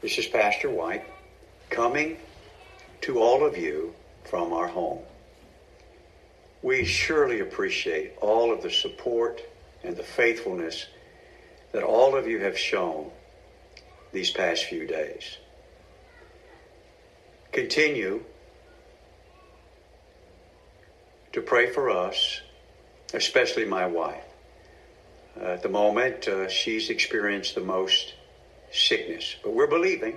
This is Pastor White coming to all of you from our home. We surely appreciate all of the support and the faithfulness that all of you have shown these past few days. Continue to pray for us, especially my wife. Uh, at the moment, uh, she's experienced the most sickness, but we're believing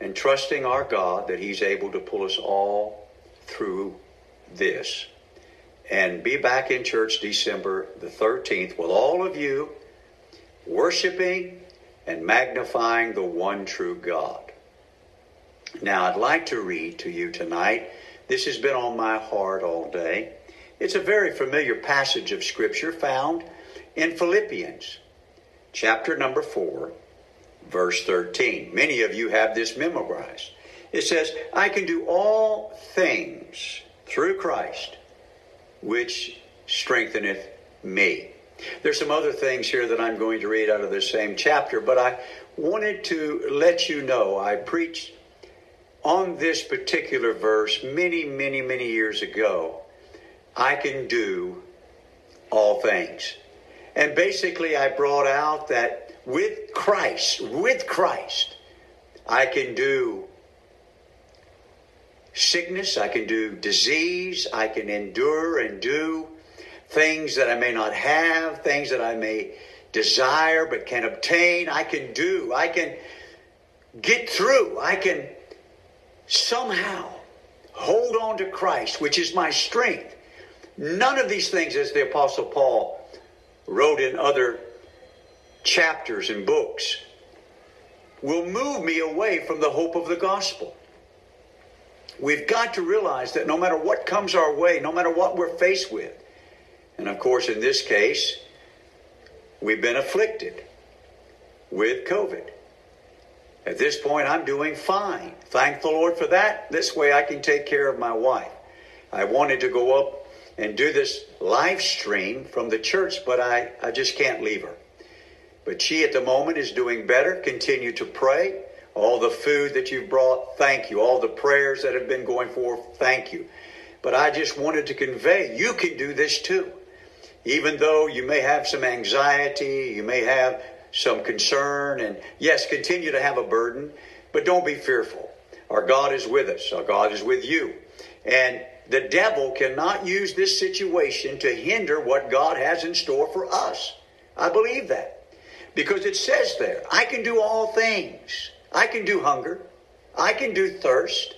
and trusting our God that He's able to pull us all through this and be back in church December the 13th with all of you worshiping and magnifying the one true God. Now, I'd like to read to you tonight. This has been on my heart all day. It's a very familiar passage of Scripture found in Philippians, chapter number 4, verse 13. Many of you have this memorized. It says, I can do all things through Christ, which strengtheneth me. There's some other things here that I'm going to read out of this same chapter, but I wanted to let you know I preached on this particular verse many, many, many years ago. I can do all things. And basically, I brought out that with Christ, with Christ, I can do sickness, I can do disease, I can endure and do things that I may not have, things that I may desire but can't obtain. I can do, I can get through, I can somehow hold on to Christ, which is my strength. None of these things, as the Apostle Paul wrote in other chapters and books, will move me away from the hope of the gospel. We've got to realize that no matter what comes our way, no matter what we're faced with, and of course, in this case, we've been afflicted with COVID. At this point, I'm doing fine. Thank the Lord for that. This way, I can take care of my wife. I wanted to go up and do this live stream from the church, but I, I just can't leave her. But she at the moment is doing better. Continue to pray. All the food that you've brought, thank you. All the prayers that have been going forth, thank you. But I just wanted to convey you can do this too. Even though you may have some anxiety, you may have some concern, and yes, continue to have a burden, but don't be fearful. Our God is with us, our God is with you. And the devil cannot use this situation to hinder what God has in store for us. I believe that. Because it says there, I can do all things. I can do hunger. I can do thirst.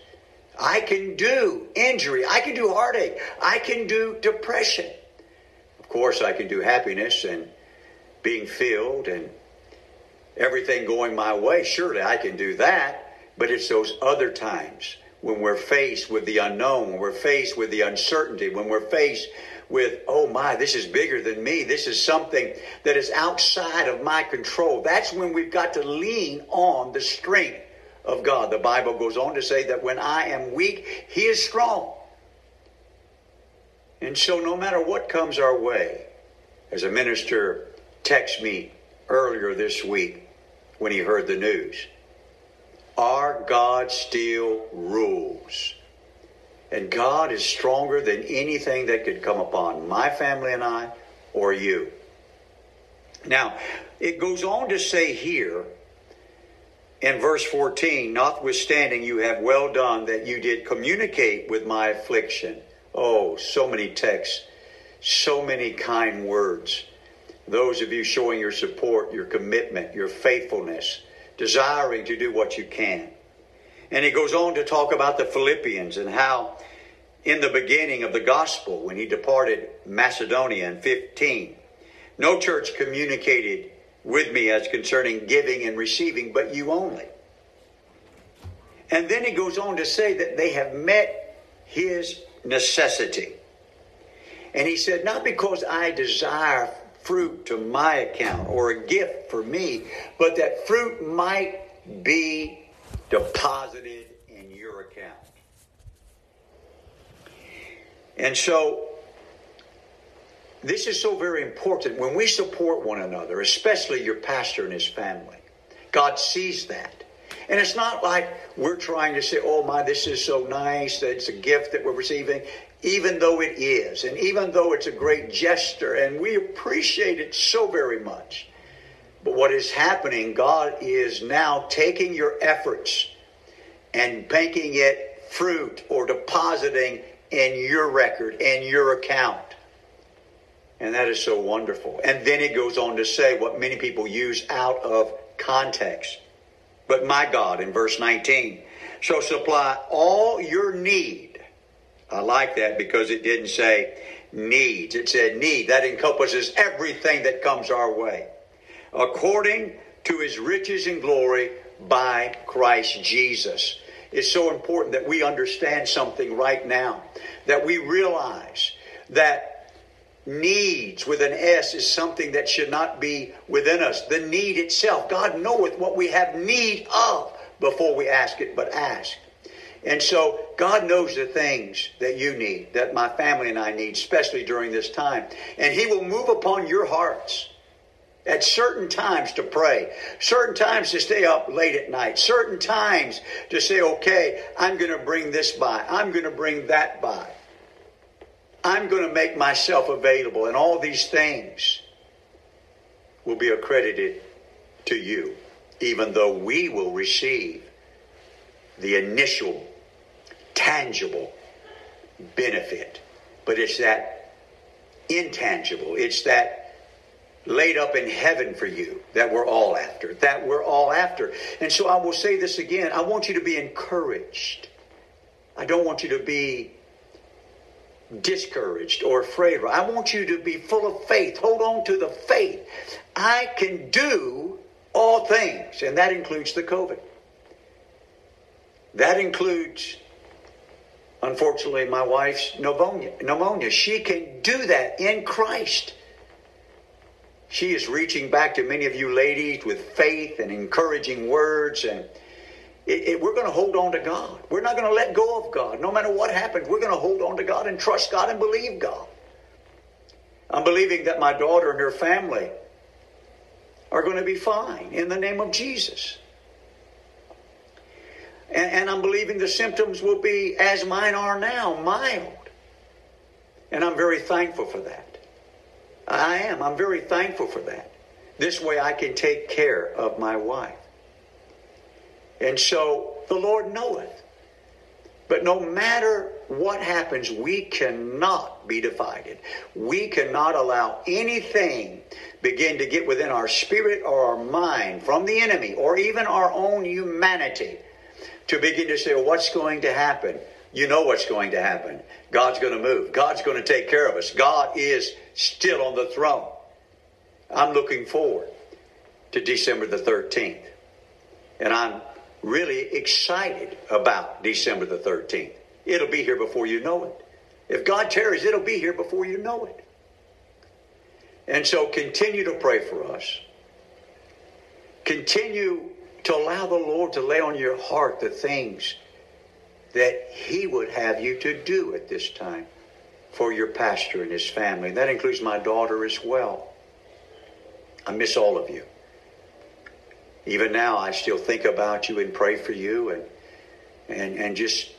I can do injury. I can do heartache. I can do depression. Of course, I can do happiness and being filled and everything going my way. Surely I can do that. But it's those other times when we're faced with the unknown, when we're faced with the uncertainty, when we're faced with, oh my, this is bigger than me. This is something that is outside of my control. That's when we've got to lean on the strength of God. The Bible goes on to say that when I am weak, He is strong. And so, no matter what comes our way, as a minister texted me earlier this week when he heard the news, our God still rules. And God is stronger than anything that could come upon my family and I or you. Now, it goes on to say here in verse 14, notwithstanding you have well done that you did communicate with my affliction. Oh, so many texts, so many kind words. Those of you showing your support, your commitment, your faithfulness desiring to do what you can. And he goes on to talk about the Philippians and how in the beginning of the gospel, when he departed Macedonia in 15, no church communicated with me as concerning giving and receiving, but you only. And then he goes on to say that they have met his necessity. And he said, Not because I desire fruit to my account or a gift for me, but that fruit might be deposited in your account. And so, this is so very important when we support one another, especially your pastor and his family. God sees that. And it's not like we're trying to say, oh my, this is so nice, it's a gift that we're receiving, even though it is, and even though it's a great gesture, and we appreciate it so very much. But what is happening, God is now taking your efforts and banking it fruit or depositing in your record and your account. And that is so wonderful. And then it goes on to say what many people use out of context. But my God, in verse 19, shall supply all your need. I like that because it didn't say needs, it said need. That encompasses everything that comes our way. According to his riches and glory by Christ Jesus. It's so important that we understand something right now, that we realize that needs with an S is something that should not be within us. The need itself. God knoweth what we have need of before we ask it, but ask. And so God knows the things that you need, that my family and I need, especially during this time. And He will move upon your hearts at certain times to pray, certain times to stay up late at night, certain times to say, okay, I'm going to bring this by, I'm going to bring that by. I'm going to make myself available, and all these things will be accredited to you, even though we will receive the initial tangible benefit. But it's that intangible, it's that laid up in heaven for you that we're all after, that we're all after. And so I will say this again I want you to be encouraged. I don't want you to be discouraged or afraid. I want you to be full of faith. Hold on to the faith. I can do all things, and that includes the COVID. That includes, unfortunately, my wife's pneumonia. pneumonia. She can do that in Christ. She is reaching back to many of you ladies with faith and encouraging words and it, it, we're going to hold on to God. We're not going to let go of God. No matter what happens, we're going to hold on to God and trust God and believe God. I'm believing that my daughter and her family are going to be fine in the name of Jesus. And, I'm believing the symptoms will be as mine are now, mild. And I'm very thankful for that. I am. I'm very thankful for that. This way I can take care of my wife. And so the Lord knoweth. But no matter what happens, we cannot be divided. We cannot allow anything begin to get within our spirit or our mind from the enemy or even our own humanity to begin to say, well, what's going to happen? You know what's going to happen. God's going to move. God's going to take care of us. God is still on the throne. I'm looking forward to December the 13th. And I'm really excited about December the 13th. It'll be here before you know it. If God tarries, it'll be here before you know it. And so continue to pray for us. Continue to allow the Lord to lay on your heart the things that He would have you to do at this time for your pastor and his family. And that includes my daughter as well. I miss all of you even now, I still think about you and pray for you and, and, and just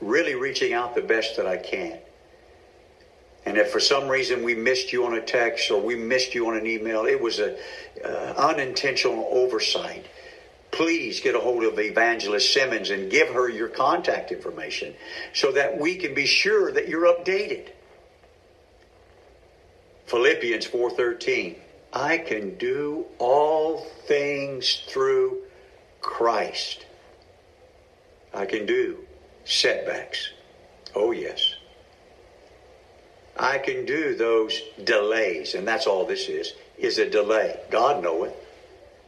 really reaching out the best that I can. And if for some reason we missed you on a text or we missed you on an email, it was an uh, unintentional oversight. Please get a hold of Evangelist Simmons and give her your contact information so that we can be sure that you're updated. Philippians 4:13 I can do all things through Christ. I can do setbacks. Oh, yes. I can do those delays, and that's all this is, is a delay. God knoweth.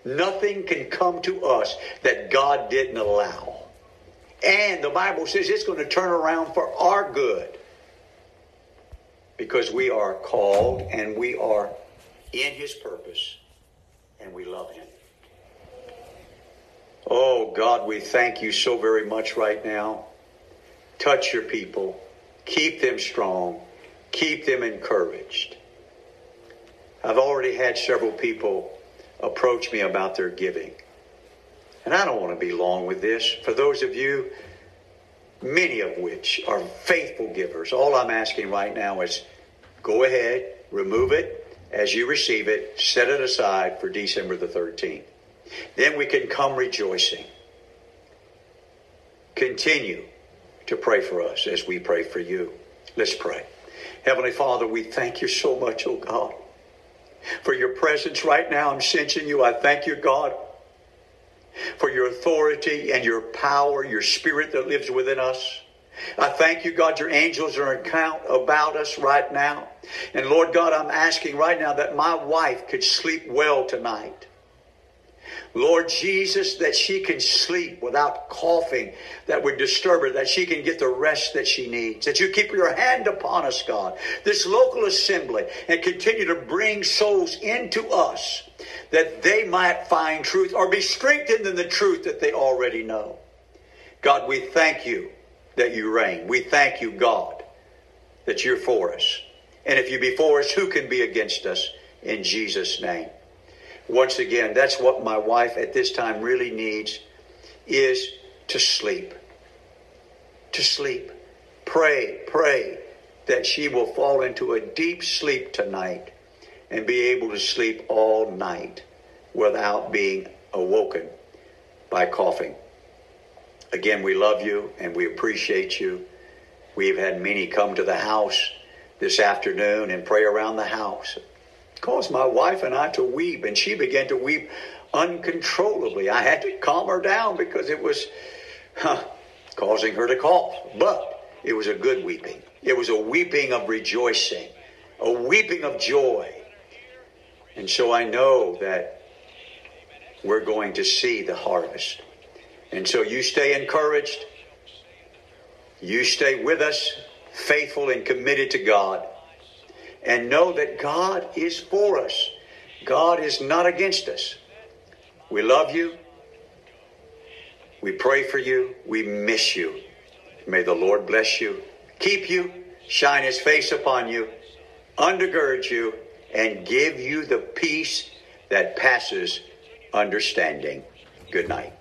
Nothing can come to us that God didn't allow. And the Bible says it's going to turn around for our good because we are called and we are in his purpose, and we love him. Oh, God, we thank you so very much right now. Touch your people, keep them strong, keep them encouraged. I've already had several people approach me about their giving. And I don't want to be long with this. For those of you, many of which are faithful givers, all I'm asking right now is go ahead, remove it as you receive it, set it aside for December the 13th. Then we can come rejoicing. Continue to pray for us as we pray for you. Let's pray. Heavenly Father, we thank you so much, oh God, for your presence right now. I'm sensing you. I thank you, God, for your authority and your power, your spirit that lives within us. I thank you, God, your angels are in count about us right now. And Lord God, I'm asking right now that my wife could sleep well tonight. Lord Jesus, that she can sleep without coughing that would disturb her, that she can get the rest that she needs, that you keep your hand upon us, God, this local assembly, and continue to bring souls into us that they might find truth or be strengthened in the truth that they already know. God, we thank you that you reign. We thank you, God, that you're for us. And if you be for us, who can be against us? In Jesus' name once again, that's what my wife at this time really needs is to sleep. To sleep. Pray, pray that she will fall into a deep sleep tonight and be able to sleep all night without being awoken by coughing. Again, we love you and we appreciate you. We've had many come to the house this afternoon and pray around the house caused my wife and I to weep, and she began to weep uncontrollably. I had to calm her down because it was huh, causing her to cough. But it was a good weeping. It was a weeping of rejoicing, a weeping of joy. And so I know that we're going to see the harvest. And so you stay encouraged. You stay with us, faithful and committed to God and know that God is for us. God is not against us. We love you. We pray for you. We miss you. May the Lord bless you, keep you, shine his face upon you, undergird you, and give you the peace that passes understanding. Good night.